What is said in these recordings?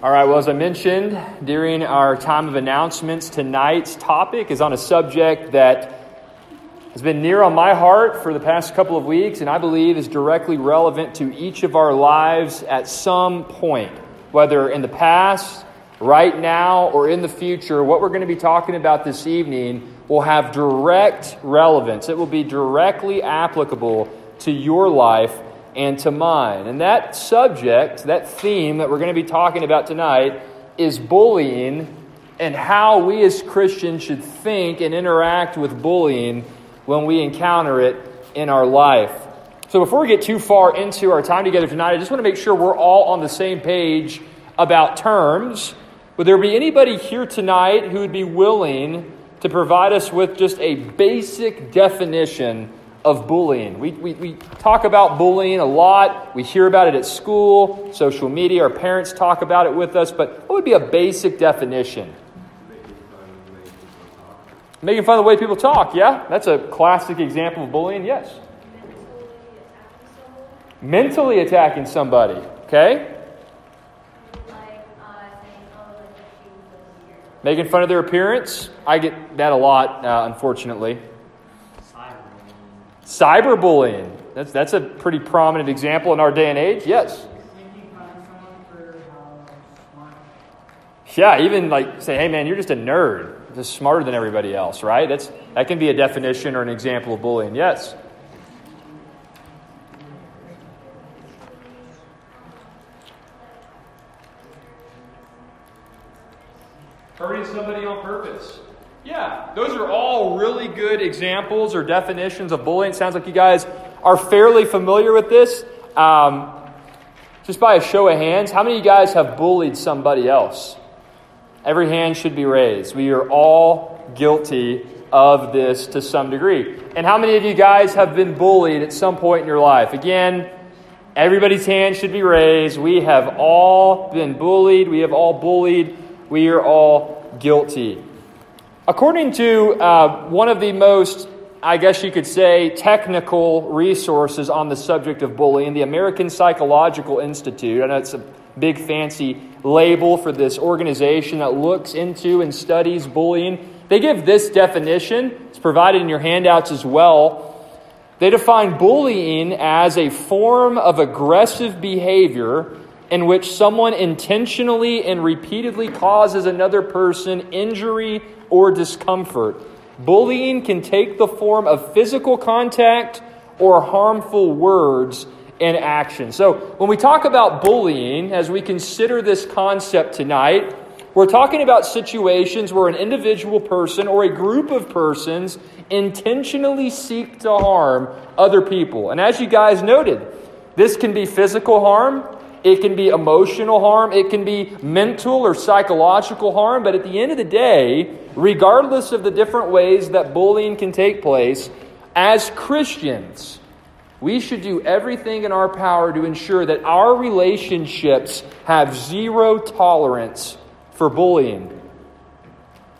All right, well, as I mentioned during our time of announcements, tonight's topic is on a subject that has been near on my heart for the past couple of weeks, and I believe is directly relevant to each of our lives at some point, whether in the past, right now, or in the future. What we're going to be talking about this evening will have direct relevance, it will be directly applicable to your life and to mine. And that subject, that theme that we're going to be talking about tonight, is bullying and how we as Christians should think and interact with bullying when we encounter it in our life. So, before we get too far into our time together tonight, I just want to make sure we're all on the same page about terms. Would there be anybody here tonight who would be willing to provide us with just a basic definition of bullying. We, we, we talk about bullying a lot. We hear about it at school, social media. Our parents talk about it with us. But what would be a basic definition? Making fun of the way people talk, yeah? That's a classic example of bullying, yes. Mentally attacking somebody, okay? Making fun of their appearance. I get that a lot, uh, unfortunately. Cyberbullying. That's, that's a pretty prominent example in our day and age. Yes. Yeah, even like say, hey man, you're just a nerd, just smarter than everybody else, right? That's that can be a definition or an example of bullying. Yes. Hurting somebody on purpose. Yeah, those are all really good examples or definitions of bullying. It sounds like you guys are fairly familiar with this. Um, just by a show of hands, how many of you guys have bullied somebody else? Every hand should be raised. We are all guilty of this to some degree. And how many of you guys have been bullied at some point in your life? Again, everybody's hand should be raised. We have all been bullied. We have all bullied. We are all guilty. According to uh, one of the most, I guess you could say, technical resources on the subject of bullying, the American Psychological Institute, I know it's a big fancy label for this organization that looks into and studies bullying. They give this definition, it's provided in your handouts as well. They define bullying as a form of aggressive behavior in which someone intentionally and repeatedly causes another person injury or discomfort. Bullying can take the form of physical contact or harmful words and action. So, when we talk about bullying, as we consider this concept tonight, we're talking about situations where an individual person or a group of persons intentionally seek to harm other people. And as you guys noted, this can be physical harm, it can be emotional harm, it can be mental or psychological harm, but at the end of the day, regardless of the different ways that bullying can take place, as Christians, we should do everything in our power to ensure that our relationships have zero tolerance for bullying.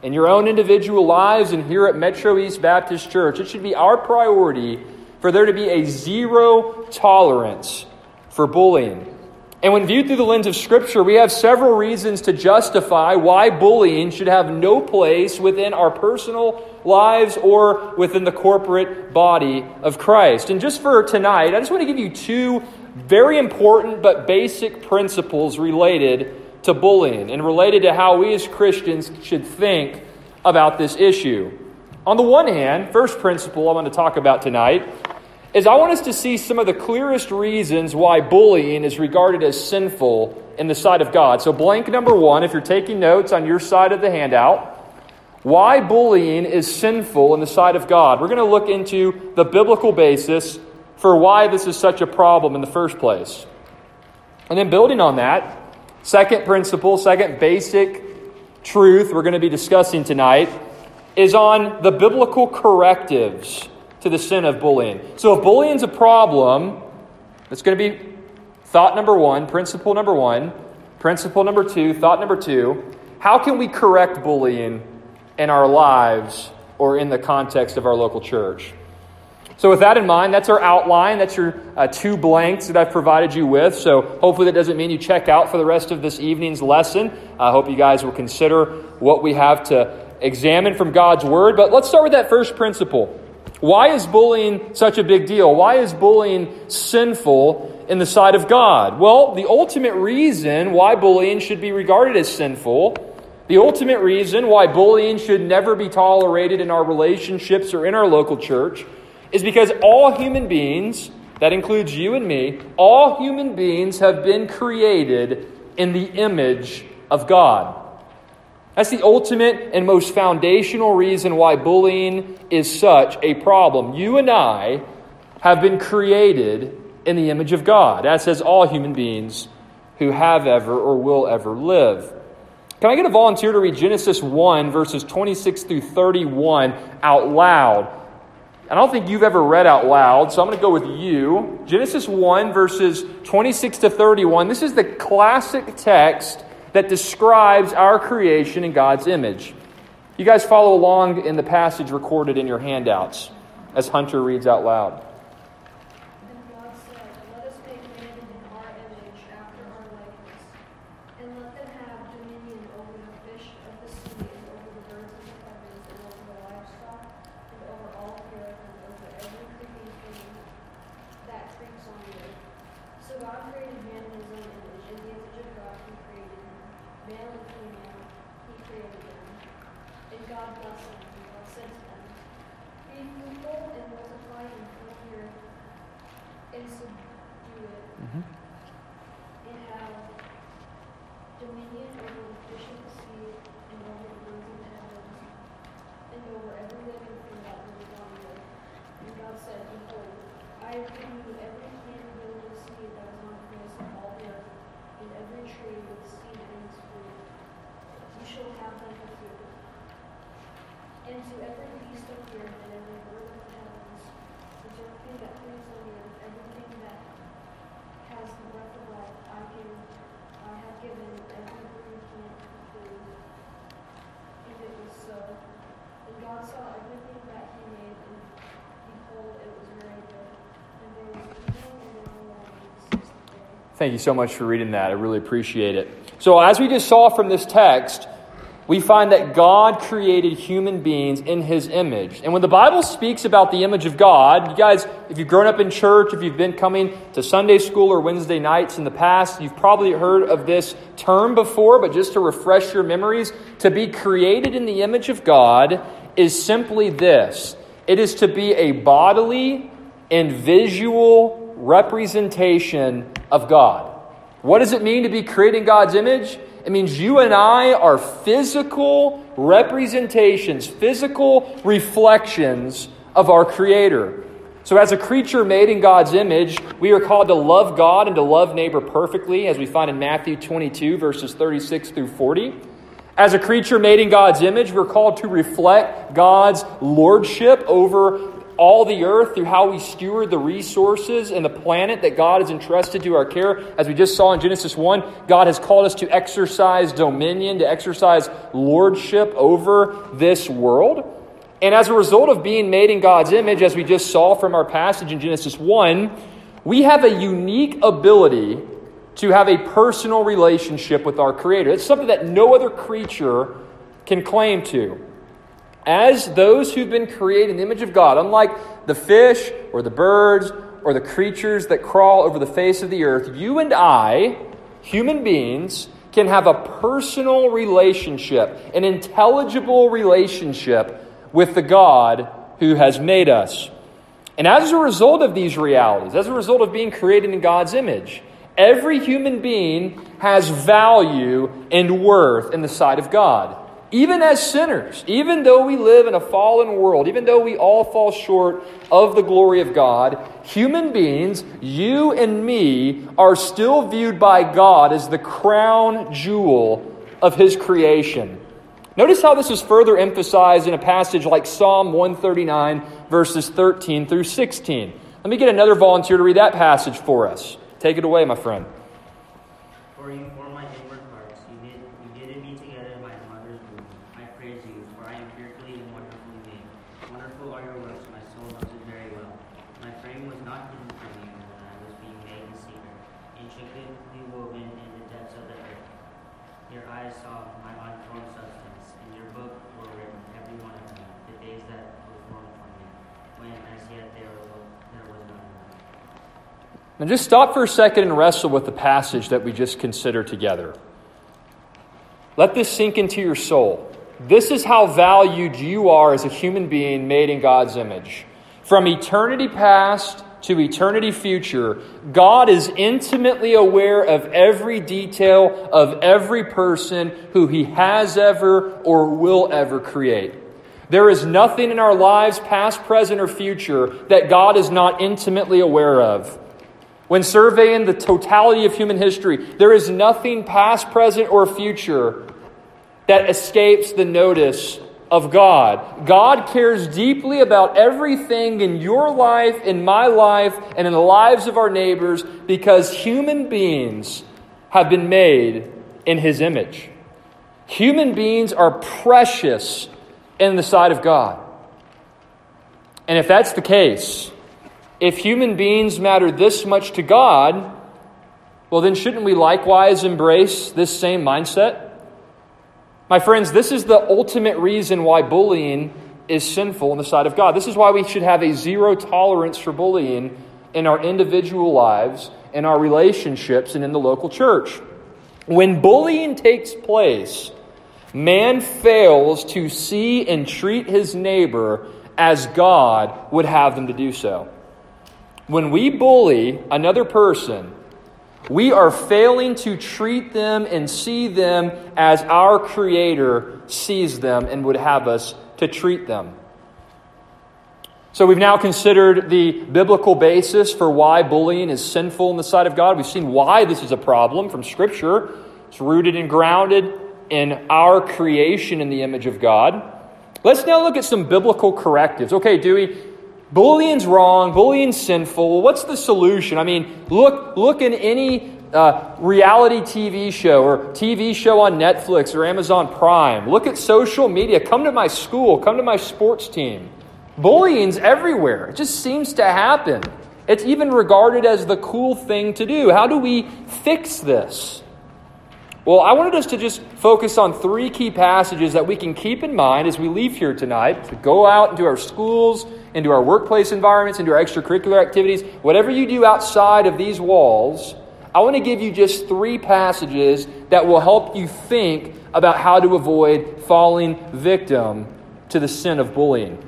In your own individual lives and here at Metro East Baptist Church, it should be our priority for there to be a zero tolerance for bullying. And when viewed through the lens of Scripture, we have several reasons to justify why bullying should have no place within our personal lives or within the corporate body of Christ. And just for tonight, I just want to give you two very important but basic principles related to bullying and related to how we as Christians should think about this issue. On the one hand, first principle I want to talk about tonight is I want us to see some of the clearest reasons why bullying is regarded as sinful in the sight of God. So, blank number one, if you're taking notes on your side of the handout, why bullying is sinful in the sight of God. We're going to look into the biblical basis for why this is such a problem in the first place. And then, building on that, second principle, second basic truth we're going to be discussing tonight is on the biblical correctives to the sin of bullying. So if bullying's a problem, it's going to be thought number one, principle number one, principle number two, thought number two. How can we correct bullying in our lives or in the context of our local church? So, with that in mind, that's our outline. That's your uh, two blanks that I've provided you with. So, hopefully, that doesn't mean you check out for the rest of this evening's lesson. I hope you guys will consider what we have to examine from God's Word. But let's start with that first principle. Why is bullying such a big deal? Why is bullying sinful in the sight of God? Well, the ultimate reason why bullying should be regarded as sinful, the ultimate reason why bullying should never be tolerated in our relationships or in our local church is because all human beings, that includes you and me, all human beings have been created in the image of God. That's the ultimate and most foundational reason why bullying is such a problem. You and I have been created in the image of God, as has all human beings who have ever or will ever live. Can I get a volunteer to read Genesis 1, verses 26 through 31 out loud? I don't think you've ever read out loud, so I'm going to go with you. Genesis 1, verses 26 to 31. This is the classic text that describes our creation in God's image. You guys follow along in the passage recorded in your handouts as Hunter reads out loud. Thank you so much for reading that. I really appreciate it. So, as we just saw from this text, we find that God created human beings in his image. And when the Bible speaks about the image of God, you guys, if you've grown up in church, if you've been coming to Sunday school or Wednesday nights in the past, you've probably heard of this term before, but just to refresh your memories, to be created in the image of God is simply this it is to be a bodily and visual representation of God. What does it mean to be created in God's image? It means you and I are physical representations, physical reflections of our Creator. So, as a creature made in God's image, we are called to love God and to love neighbor perfectly, as we find in Matthew 22, verses 36 through 40. As a creature made in God's image, we're called to reflect God's lordship over all the earth through how we steward the resources and the planet that God has entrusted to our care. As we just saw in Genesis 1, God has called us to exercise dominion, to exercise lordship over this world. And as a result of being made in God's image, as we just saw from our passage in Genesis 1, we have a unique ability to have a personal relationship with our Creator. It's something that no other creature can claim to as those who've been created in the image of God, unlike the fish or the birds or the creatures that crawl over the face of the earth, you and I, human beings, can have a personal relationship, an intelligible relationship with the God who has made us. And as a result of these realities, as a result of being created in God's image, every human being has value and worth in the sight of God even as sinners, even though we live in a fallen world, even though we all fall short of the glory of God, human beings, you and me, are still viewed by God as the crown jewel of His creation. Notice how this is further emphasized in a passage like Psalm 139, verses 13 through 16. Let me get another volunteer to read that passage for us. Take it away, my friend. Now, just stop for a second and wrestle with the passage that we just considered together. Let this sink into your soul. This is how valued you are as a human being made in God's image. From eternity past to eternity future, God is intimately aware of every detail of every person who He has ever or will ever create. There is nothing in our lives, past, present, or future, that God is not intimately aware of. When surveying the totality of human history, there is nothing past, present, or future that escapes the notice of God. God cares deeply about everything in your life, in my life, and in the lives of our neighbors because human beings have been made in His image. Human beings are precious in the sight of God. And if that's the case, if human beings matter this much to God, well, then shouldn't we likewise embrace this same mindset? My friends, this is the ultimate reason why bullying is sinful in the sight of God. This is why we should have a zero tolerance for bullying in our individual lives, in our relationships, and in the local church. When bullying takes place, man fails to see and treat his neighbor as God would have them to do so. When we bully another person, we are failing to treat them and see them as our Creator sees them and would have us to treat them. So, we've now considered the biblical basis for why bullying is sinful in the sight of God. We've seen why this is a problem from Scripture. It's rooted and grounded in our creation in the image of God. Let's now look at some biblical correctives. Okay, Dewey, bullying's wrong, bullying's sinful. What's the solution? I mean, look, look in any uh, reality TV show or TV show on Netflix or Amazon Prime. Look at social media. Come to my school. Come to my sports team. Bullying's everywhere. It just seems to happen. It's even regarded as the cool thing to do. How do we fix this? Well, I wanted us to just focus on three key passages that we can keep in mind as we leave here tonight to go out into our schools, into our workplace environments, into our extracurricular activities, whatever you do outside of these walls. I want to give you just three passages that will help you think about how to avoid falling victim to the sin of bullying.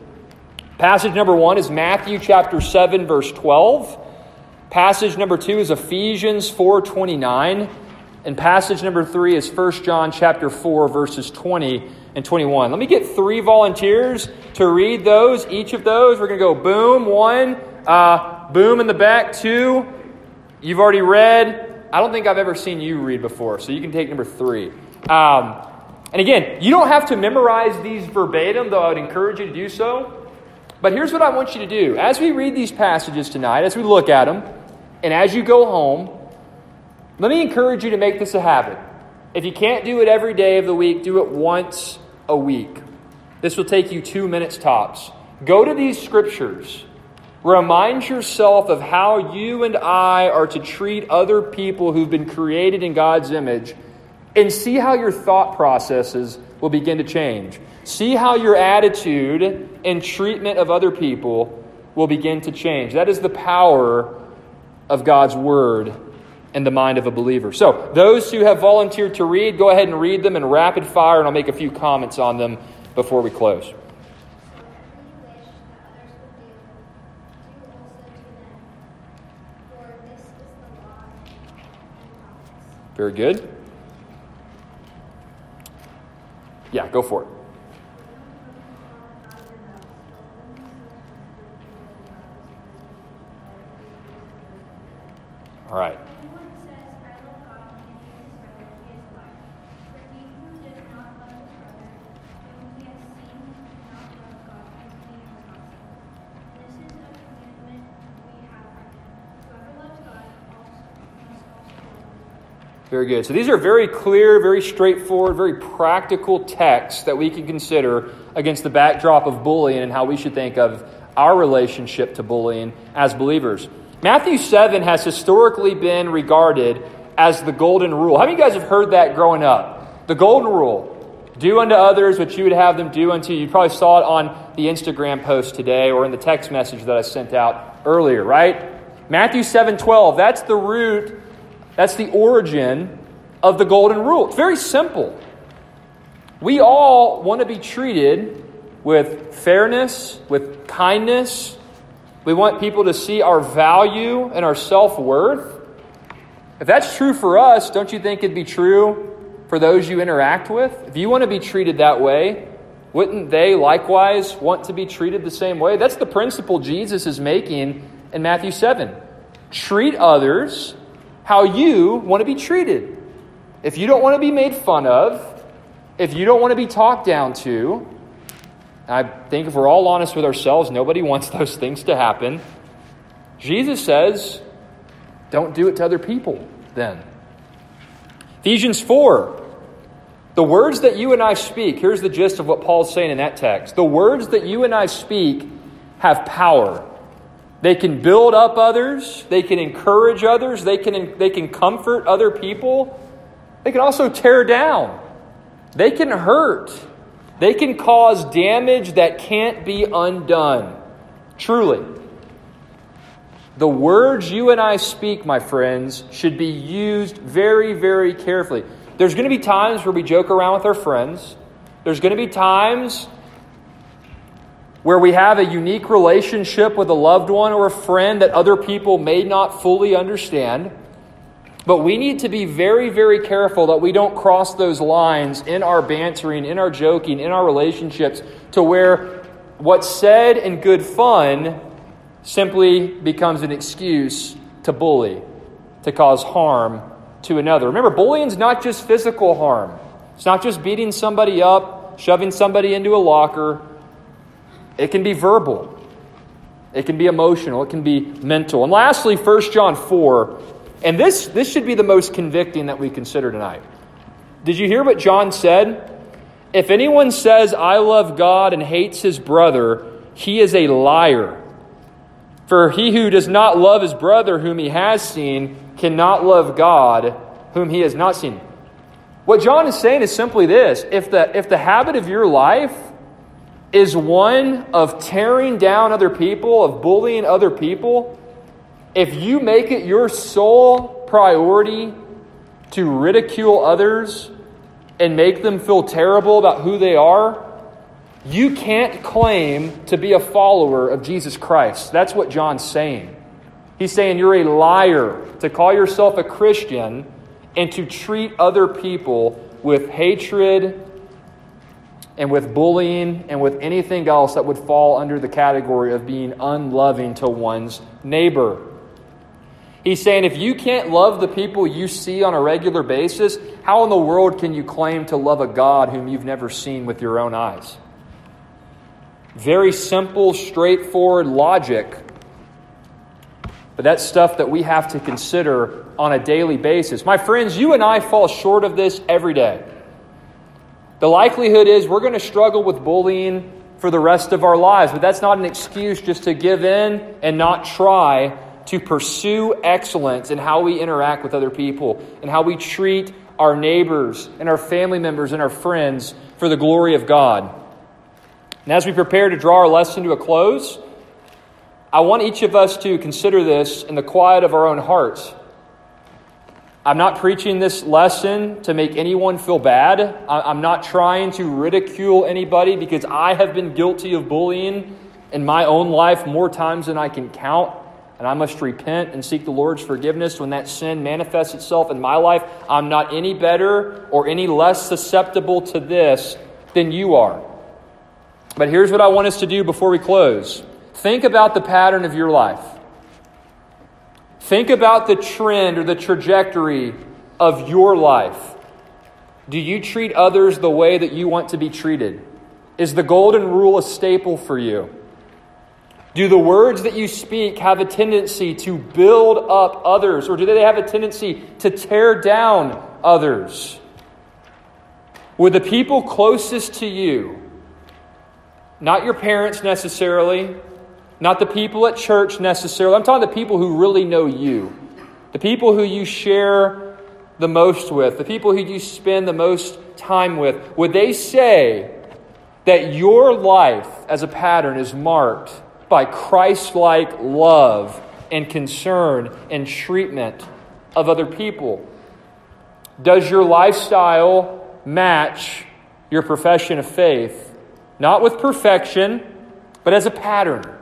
Passage number one is Matthew chapter 7, verse 12. Passage number two is Ephesians 4 29. And passage number three is 1 John chapter 4, verses 20 and 21. Let me get three volunteers to read those. Each of those, we're going to go boom, one, uh, boom in the back, two. You've already read. I don't think I've ever seen you read before, so you can take number three. Um, and again, you don't have to memorize these verbatim, though I would encourage you to do so. But here's what I want you to do. As we read these passages tonight, as we look at them, and as you go home, let me encourage you to make this a habit. If you can't do it every day of the week, do it once a week. This will take you two minutes tops. Go to these scriptures. Remind yourself of how you and I are to treat other people who've been created in God's image and see how your thought processes will begin to change. See how your attitude and treatment of other people will begin to change. That is the power of God's Word in the mind of a believer. So, those who have volunteered to read, go ahead and read them in rapid fire, and I'll make a few comments on them before we close. Very good. Yeah, go for it. All right. Very good. So these are very clear, very straightforward, very practical texts that we can consider against the backdrop of bullying and how we should think of our relationship to bullying as believers. Matthew 7 has historically been regarded as the golden rule. How many of you guys have heard that growing up? The golden rule. Do unto others what you would have them do unto you. You probably saw it on the Instagram post today or in the text message that I sent out earlier, right? Matthew 7 12, that's the root, that's the origin of the golden rule. It's very simple. We all want to be treated with fairness, with kindness. We want people to see our value and our self worth. If that's true for us, don't you think it'd be true for those you interact with? If you want to be treated that way, wouldn't they likewise want to be treated the same way? That's the principle Jesus is making in Matthew 7. Treat others how you want to be treated. If you don't want to be made fun of, if you don't want to be talked down to, I think if we're all honest with ourselves, nobody wants those things to happen. Jesus says, don't do it to other people then. Ephesians 4. The words that you and I speak, here's the gist of what Paul's saying in that text. The words that you and I speak have power. They can build up others, they can encourage others, they can, they can comfort other people, they can also tear down, they can hurt, they can cause damage that can't be undone. Truly. The words you and I speak, my friends, should be used very, very carefully. There's going to be times where we joke around with our friends. There's going to be times where we have a unique relationship with a loved one or a friend that other people may not fully understand. But we need to be very, very careful that we don't cross those lines in our bantering, in our joking, in our relationships to where what's said in good fun simply becomes an excuse to bully, to cause harm to another. Remember, bullying is not just physical harm, it's not just beating somebody up, shoving somebody into a locker. It can be verbal, it can be emotional, it can be mental. And lastly, 1 John 4. And this, this should be the most convicting that we consider tonight. Did you hear what John said? If anyone says, I love God and hates his brother, he is a liar. For he who does not love his brother whom he has seen cannot love God whom he has not seen. What John is saying is simply this if the, if the habit of your life is one of tearing down other people, of bullying other people, if you make it your sole priority to ridicule others and make them feel terrible about who they are, you can't claim to be a follower of Jesus Christ. That's what John's saying. He's saying you're a liar to call yourself a Christian and to treat other people with hatred and with bullying and with anything else that would fall under the category of being unloving to one's neighbor. He's saying if you can't love the people you see on a regular basis, how in the world can you claim to love a God whom you've never seen with your own eyes? Very simple, straightforward logic. But that's stuff that we have to consider on a daily basis. My friends, you and I fall short of this every day. The likelihood is we're going to struggle with bullying for the rest of our lives, but that's not an excuse just to give in and not try to pursue excellence in how we interact with other people and how we treat our neighbors and our family members and our friends for the glory of God. And as we prepare to draw our lesson to a close, I want each of us to consider this in the quiet of our own hearts. I'm not preaching this lesson to make anyone feel bad. I'm not trying to ridicule anybody because I have been guilty of bullying in my own life more times than I can count. And I must repent and seek the Lord's forgiveness when that sin manifests itself in my life. I'm not any better or any less susceptible to this than you are. But here's what I want us to do before we close think about the pattern of your life. Think about the trend or the trajectory of your life. Do you treat others the way that you want to be treated? Is the golden rule a staple for you? Do the words that you speak have a tendency to build up others, or do they have a tendency to tear down others? Would the people closest to you not your parents necessarily, not the people at church necessarily. I'm talking the people who really know you, the people who you share the most with, the people who you spend the most time with. Would they say that your life as a pattern is marked by Christ like love and concern and treatment of other people? Does your lifestyle match your profession of faith? Not with perfection, but as a pattern.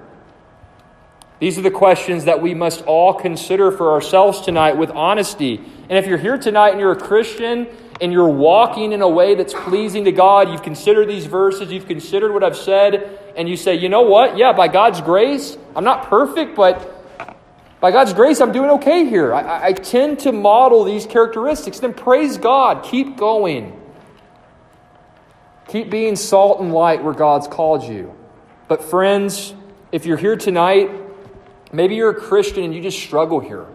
These are the questions that we must all consider for ourselves tonight with honesty. And if you're here tonight and you're a Christian and you're walking in a way that's pleasing to God, you've considered these verses, you've considered what I've said, and you say, you know what? Yeah, by God's grace, I'm not perfect, but by God's grace, I'm doing okay here. I, I tend to model these characteristics. Then praise God. Keep going. Keep being salt and light where God's called you. But, friends, if you're here tonight, maybe you're a Christian and you just struggle here.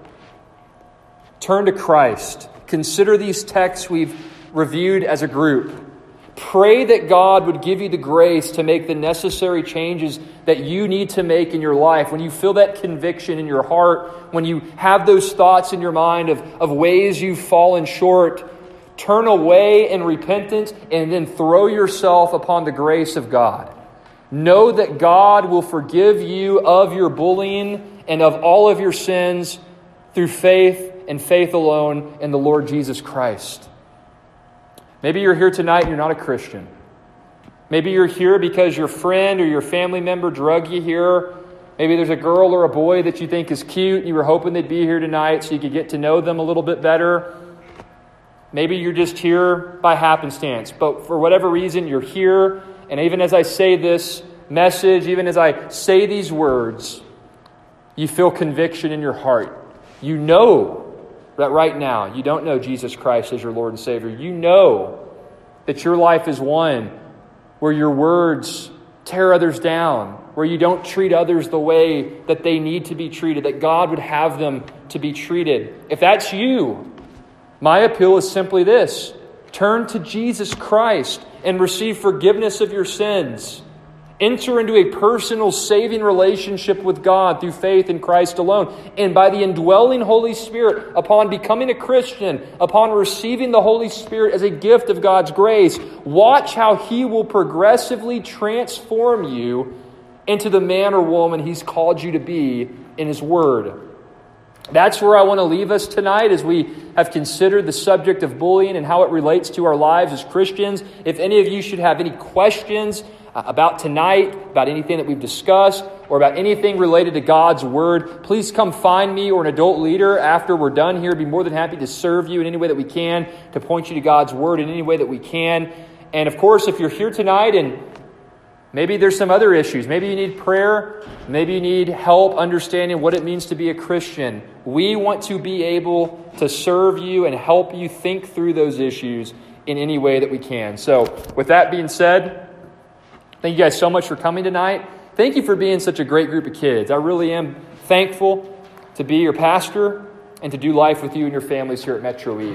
Turn to Christ. Consider these texts we've reviewed as a group. Pray that God would give you the grace to make the necessary changes that you need to make in your life. When you feel that conviction in your heart, when you have those thoughts in your mind of, of ways you've fallen short, turn away in repentance and then throw yourself upon the grace of God. Know that God will forgive you of your bullying and of all of your sins through faith and faith alone in the Lord Jesus Christ. Maybe you're here tonight and you're not a Christian. Maybe you're here because your friend or your family member drug you here. Maybe there's a girl or a boy that you think is cute. And you were hoping they'd be here tonight so you could get to know them a little bit better. Maybe you're just here by happenstance, but for whatever reason, you're here. And even as I say this message, even as I say these words, you feel conviction in your heart. You know that right now you don't know Jesus Christ as your Lord and Savior. You know that your life is one where your words tear others down, where you don't treat others the way that they need to be treated, that God would have them to be treated. If that's you, my appeal is simply this turn to Jesus Christ and receive forgiveness of your sins. Enter into a personal saving relationship with God through faith in Christ alone. And by the indwelling Holy Spirit, upon becoming a Christian, upon receiving the Holy Spirit as a gift of God's grace, watch how He will progressively transform you into the man or woman He's called you to be in His Word. That's where I want to leave us tonight as we have considered the subject of bullying and how it relates to our lives as Christians. If any of you should have any questions, uh, about tonight, about anything that we've discussed, or about anything related to God's Word, please come find me or an adult leader after we're done here. Be more than happy to serve you in any way that we can, to point you to God's Word in any way that we can. And of course, if you're here tonight and maybe there's some other issues, maybe you need prayer, maybe you need help understanding what it means to be a Christian, we want to be able to serve you and help you think through those issues in any way that we can. So, with that being said, Thank you guys so much for coming tonight. Thank you for being such a great group of kids. I really am thankful to be your pastor and to do life with you and your families here at Metro East.